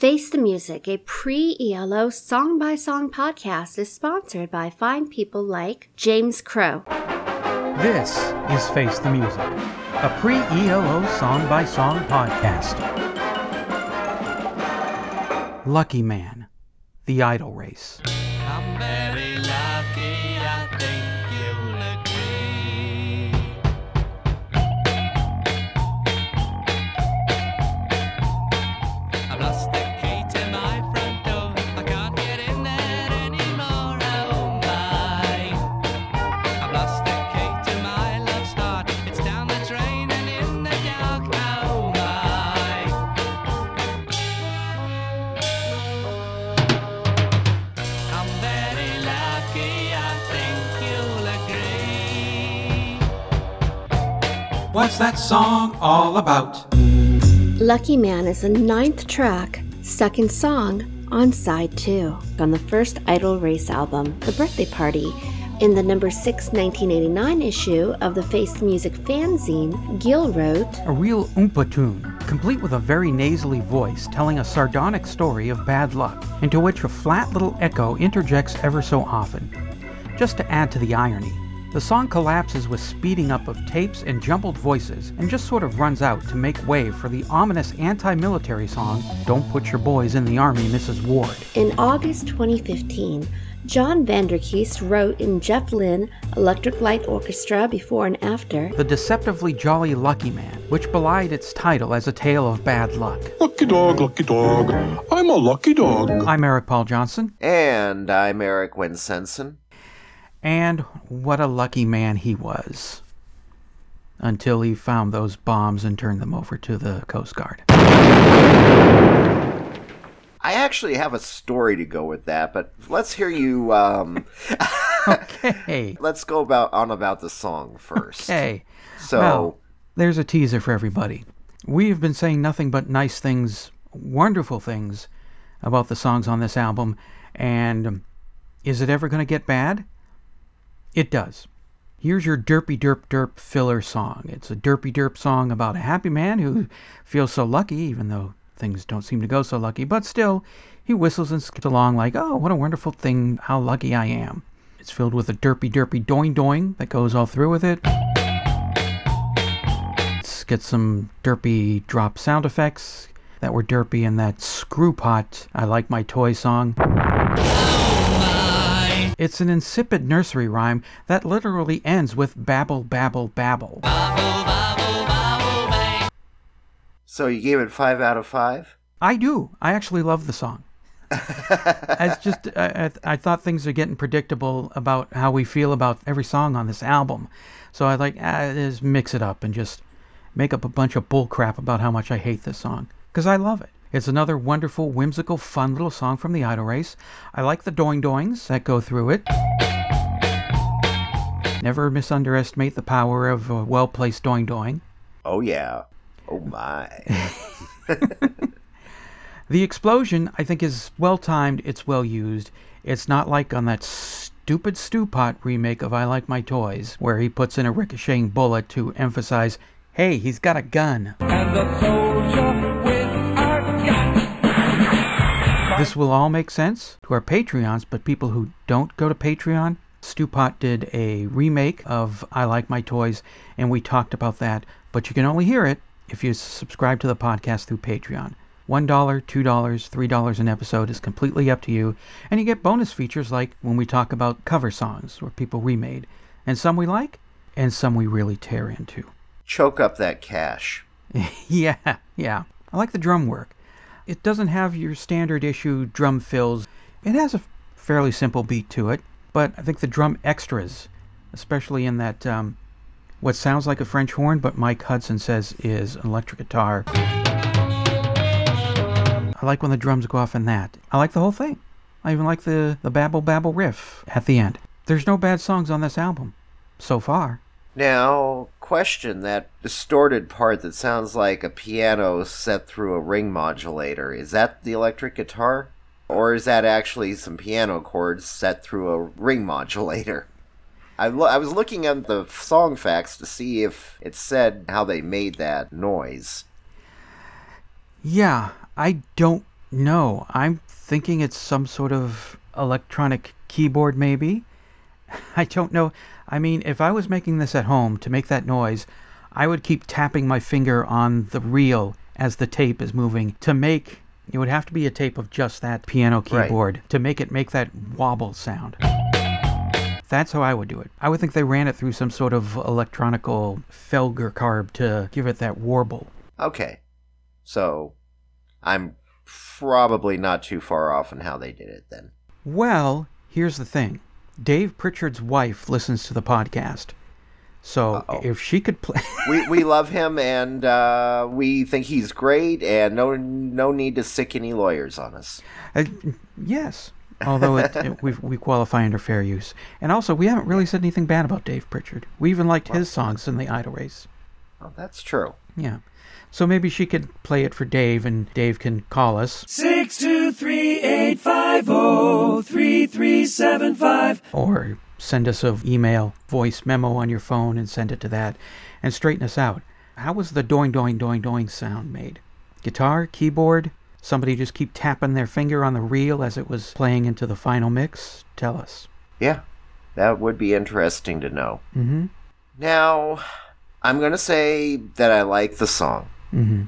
Face the Music, a pre ELO song by song podcast, is sponsored by fine people like James Crow. This is Face the Music, a pre ELO song by song podcast. Lucky Man, The Idle Race. That song all about? Lucky Man is the ninth track, second song on side two on the first Idle Race album, The Birthday Party. In the number 6 1989 issue of the Face Music fanzine, Gill wrote, A real Oompa tune, complete with a very nasally voice telling a sardonic story of bad luck, into which a flat little echo interjects ever so often. Just to add to the irony, the song collapses with speeding up of tapes and jumbled voices and just sort of runs out to make way for the ominous anti military song Don't Put Your Boys in the Army, Mrs. Ward. In August 2015, John Van der Kiste wrote in Jeff Lynne Electric Light Orchestra before and after. The deceptively jolly Lucky Man, which belied its title as a tale of bad luck. Lucky dog, lucky dog. I'm a lucky dog. I'm Eric Paul Johnson, And I'm Eric Winsenson. And what a lucky man he was. Until he found those bombs and turned them over to the Coast Guard. I actually have a story to go with that, but let's hear you. Um, Okay. let's go about on about the song first. Okay. So Well, there's a teaser for everybody. We have been saying nothing but nice things, wonderful things about the songs on this album, and is it ever going to get bad? It does. Here's your derpy derp derp filler song. It's a derpy derp song about a happy man who feels so lucky, even though things don't seem to go so lucky, but still, he whistles and skips along like, oh, what a wonderful thing, how lucky I am. It's filled with a derpy derpy doing doing that goes all through with it. Let's get some derpy drop sound effects that were derpy in that screw pot I Like My Toy song. It's an insipid nursery rhyme that literally ends with babble, babble, babble. so you gave it five out of five. I do. I actually love the song. As just, I, I, I thought things are getting predictable about how we feel about every song on this album. So I like, ah, just mix it up and just make up a bunch of bull crap about how much I hate this song. Because I love it. It's another wonderful, whimsical, fun little song from the Idle Race. I like the doing doings that go through it. Never misunderestimate the power of a well placed doing doing. Oh yeah. Oh my. The explosion, I think, is well timed. It's well used. It's not like on that stupid Stewpot remake of I Like My Toys, where he puts in a ricocheting bullet to emphasize, hey, he's got a gun. This will all make sense to our Patreons, but people who don't go to Patreon, Stew Pot did a remake of I Like My Toys, and we talked about that, but you can only hear it if you subscribe to the podcast through Patreon. $1, $2, $3 an episode is completely up to you, and you get bonus features like when we talk about cover songs or people remade, and some we like, and some we really tear into. Choke up that cash. yeah, yeah. I like the drum work. It doesn't have your standard issue drum fills. It has a fairly simple beat to it, but I think the drum extras, especially in that um, what sounds like a French horn, but Mike Hudson says is an electric guitar. I like when the drums go off in that. I like the whole thing. I even like the, the babble babble riff at the end. There's no bad songs on this album, so far. Now, question that distorted part that sounds like a piano set through a ring modulator. Is that the electric guitar? Or is that actually some piano chords set through a ring modulator? I, lo- I was looking at the song facts to see if it said how they made that noise. Yeah, I don't know. I'm thinking it's some sort of electronic keyboard, maybe. I don't know. I mean, if I was making this at home to make that noise, I would keep tapping my finger on the reel as the tape is moving to make. It would have to be a tape of just that piano Right. keyboard to make it make that wobble sound. That's how I would do it. I would think they ran it through some sort of electronical Felger carb to give it that warble. Okay. So, I'm probably not too far off in how they did it then. Well, here's the thing. Dave Pritchard's wife listens to the podcast. So Uh-oh. if she could play we we love him and uh, we think he's great and no no need to sick any lawyers on us. Uh, yes. Although it, it, we we qualify under fair use, and also we haven't really said anything bad about Dave Pritchard. We even liked his songs in the Idle Race. Well, that's true. Yeah, so maybe she could play it for Dave, and Dave can call us Six two three eight five zero three three seven five. or send us a email voice memo on your phone and send it to that, and straighten us out. How was the doing doing doing doing sound made? Guitar, keyboard, somebody just keep tapping their finger on the reel as it was playing into the final mix? Tell us. Yeah, that would be interesting to know. Mm-hmm. Now, I'm going to say that I like the song. Mm-hmm.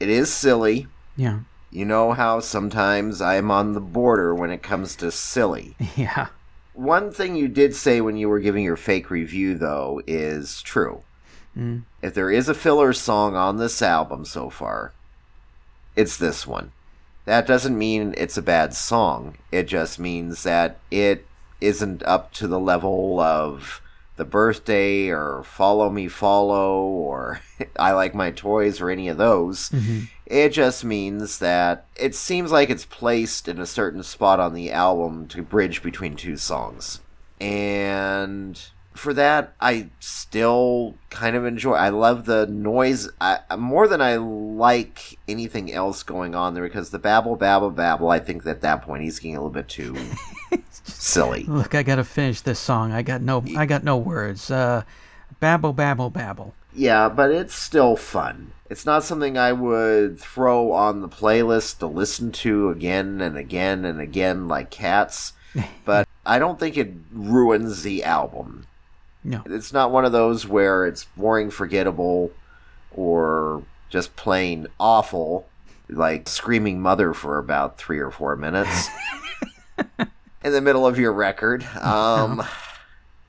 It is silly. Yeah. You know how sometimes I'm on the border when it comes to silly. Yeah. One thing you did say when you were giving your fake review, though, is true. Mm. If there is a filler song on this album so far, it's this one. That doesn't mean it's a bad song. It just means that it isn't up to the level of The Birthday or Follow Me Follow or I Like My Toys or any of those. Mm-hmm. It just means that it seems like it's placed in a certain spot on the album to bridge between two songs. And for that, I still kind of enjoy. I love the noise I, more than I like anything else going on there because the babble, babble, babble. I think at that point he's getting a little bit too silly. Look, I gotta finish this song. I got no, I got no words. Uh, babble, babble, babble. Yeah, but it's still fun. It's not something I would throw on the playlist to listen to again and again and again like cats, but I don't think it ruins the album. No. It's not one of those where it's boring, forgettable, or just plain awful, like Screaming Mother for about three or four minutes in the middle of your record. Um,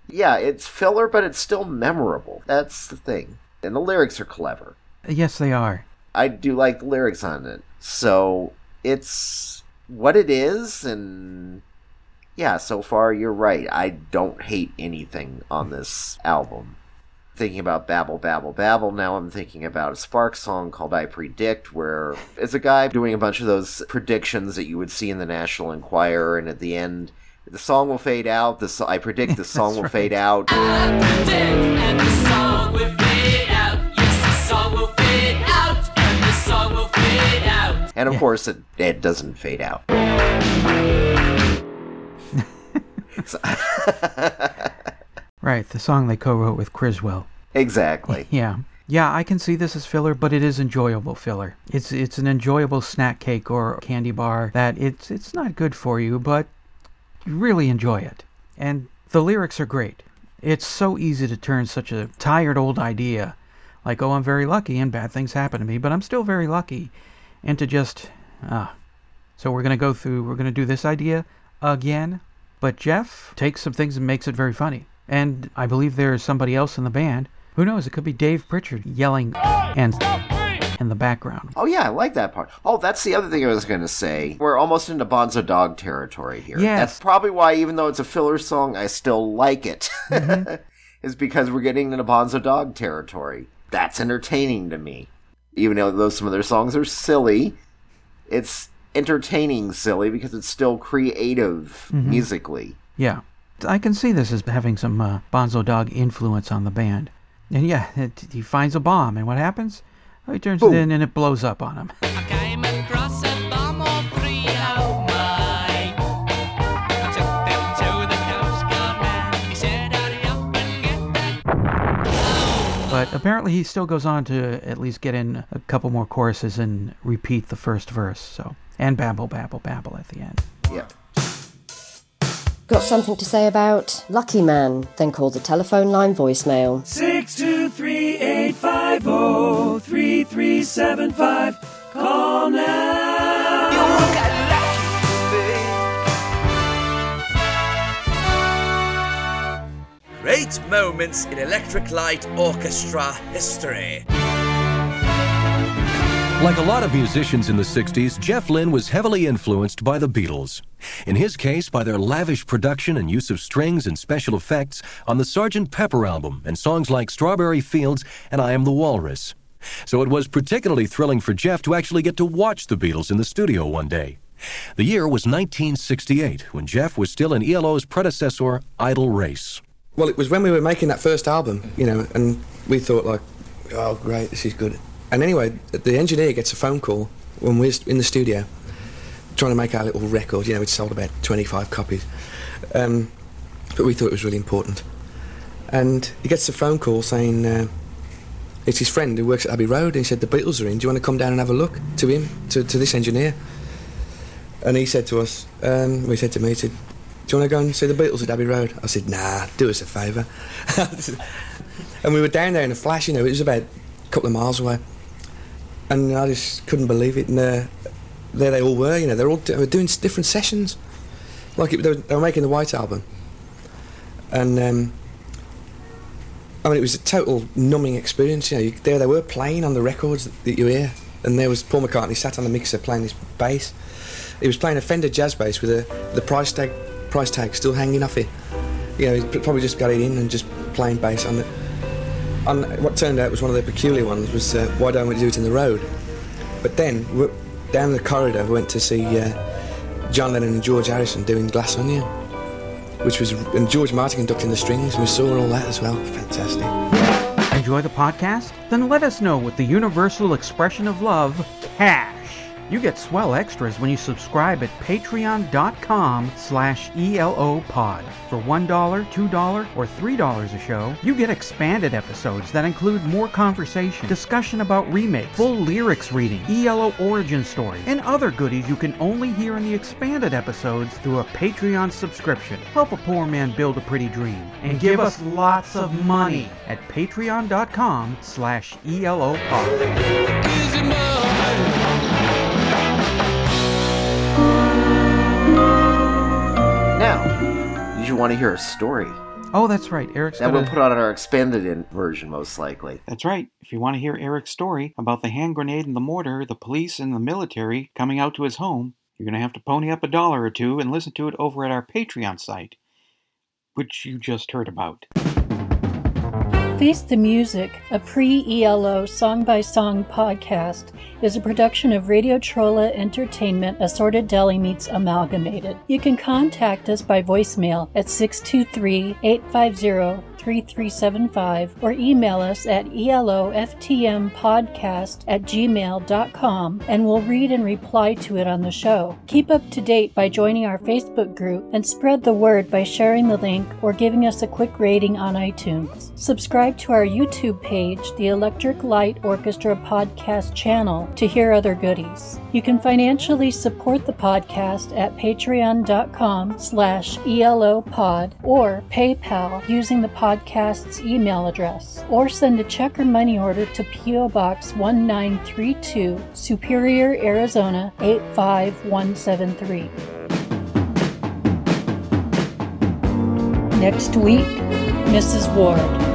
yeah, it's filler, but it's still memorable. That's the thing. And the lyrics are clever. Yes, they are. I do like the lyrics on it. So it's what it is, and yeah, so far you're right. I don't hate anything on this album. Thinking about Babble, Babble, Babble, now I'm thinking about a Spark song called I Predict, where it's a guy doing a bunch of those predictions that you would see in the National Enquirer, and at the end, the song will fade out. The so- I predict the song will fade out. And the song will fade out. Yes, the song will fade out. And the song will fade out. And of course, it, it doesn't fade out. Right, the song they co-wrote with Criswell. exactly. Yeah. Yeah, I can see this as filler, but it is enjoyable filler. It's it's an enjoyable snack cake or candy bar that it's it's not good for you, but you really enjoy it. And the lyrics are great. It's so easy to turn such a tired old idea, like oh I'm very lucky and bad things happen to me, but I'm still very lucky, into just ah. So we're gonna go through. We're gonna do this idea again, but Jeff takes some things and makes it very funny. And I believe there is somebody else in the band. Who knows? It could be Dave Pritchard yelling and in the background. Oh yeah, I like that part. Oh, that's the other thing I was going to say. We're almost into Bonzo Dog territory here. Yes. That's probably why, even though it's a filler song, I still like it. Mm-hmm. is because we're getting into Bonzo Dog territory. That's entertaining to me. Even though some of their songs are silly, it's entertaining silly because it's still creative Mm-hmm. musically. Yeah, I can see this as having some uh, Bonzo Dog influence on the band. And yeah, it, he finds a bomb, and what happens? Oh, he turns Boom. it in, and it blows up on him. I came across a bomb or three, oh my. I took them to the Coast Guard man. He said, hurry up and get that. But apparently he still goes on to at least get in a couple more choruses and repeat the first verse. So and babble, babble, babble at the end. Yeah. Got something to say about Lucky Man? Then call the telephone line voicemail. 623-850-3375. Call now. Great moments in Electric Light Orchestra history. Like a lot of musicians in the 60s, Jeff Lynne was heavily influenced by the Beatles. In his case, by their lavish production and use of strings and special effects on the Sgt. Pepper album and songs like Strawberry Fields and I Am the Walrus. So it was particularly thrilling for Jeff to actually get to watch the Beatles in the studio one day. The year was 1968, when Jeff was still in ELO's predecessor, Idle Race. Well, it was when we were making that first album, you know, and we thought like, oh great, this is good. And anyway, the engineer gets a phone call when we're in the studio trying to make our little record. You know, we'd sold about 25 copies, um, but we thought it was really important. And he gets a phone call saying uh, it's his friend who works at Abbey Road. And he said the Beatles are in. Do you want to come down and have a look to him, to, to this engineer? And he said to us, um, well, he said to me, he said, do you want to go and see the Beatles at Abbey Road? I said, nah, do us a favour. and we were down there in a flash, you know, it was about a couple of miles away. And I just couldn't believe it. And uh, there they all were, you know, they're all they were doing different sessions. Like it, they, were, they were making the White Album. And um, I mean, it was a total numbing experience. You know, you, there they were playing on the records that, that you hear. And there was Paul McCartney sat on the mixer playing his bass. He was playing a Fender jazz bass with a, the price tag price tag still hanging off it. You know, he probably just got it in and just playing bass on it. And what turned out was one of the peculiar ones was uh, why don't we do it in the road? But then down the corridor we went to see uh, John Lennon and George Harrison doing Glass Onion, which was and George Martin conducting the strings. We saw all that as well. Fantastic. Enjoy the podcast? Then let us know with the universal expression of love, cash. You get swell extras when you subscribe at patreon.com slash elopod. For $1, $2, or $3 a show, you get expanded episodes that include more conversation, discussion about remakes, full lyrics reading, ELO origin stories, and other goodies you can only hear in the expanded episodes through a Patreon subscription. Help a poor man build a pretty dream and give us lots of money at patreon.com slash elopod. Want to hear a story? Oh, that's right. Eric's That gonna... we'll put on our expanded in version, most likely. That's right. If you want to hear Eric's story about the hand grenade and the mortar, the police and the military coming out to his home, you're going to have to pony up a dollar or two and listen to it over at our Patreon site, which you just heard about. Face the Music, a pre ELO song by song podcast, is a production of Radio Trolla Entertainment Assorted Deli Meats Amalgamated. You can contact us by voicemail at 623 850 3375 or email us at eloftmpodcast at gmail.com and we'll read and reply to it on the show. Keep up to date by joining our Facebook group and spread the word by sharing the link or giving us a quick rating on iTunes. Subscribe to our YouTube page, the Electric Light Orchestra Podcast channel, to hear other goodies. You can financially support the podcast at patreon.com slash elopod or PayPal using the podcast's email address, or send a check or money order to P.O. Box 1932, Superior, Arizona 85173. Next week, Mrs. Ward.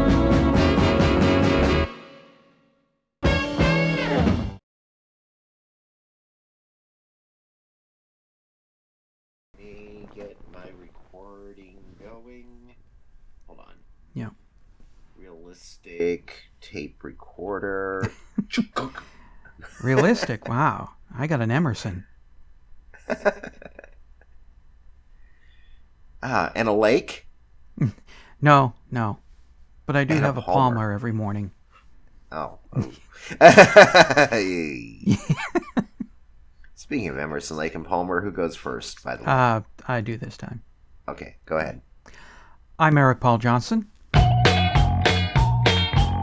Realistic tape recorder. Realistic. wow. I got an Emerson. Ah, and a lake? No, no. But I do And have a Palmer. Palmer every morning. Oh. Speaking of Emerson, Lake, and Palmer, who goes first, by the way? Uh, I do this time. okay, go ahead. I'm Eric Paul Johnson.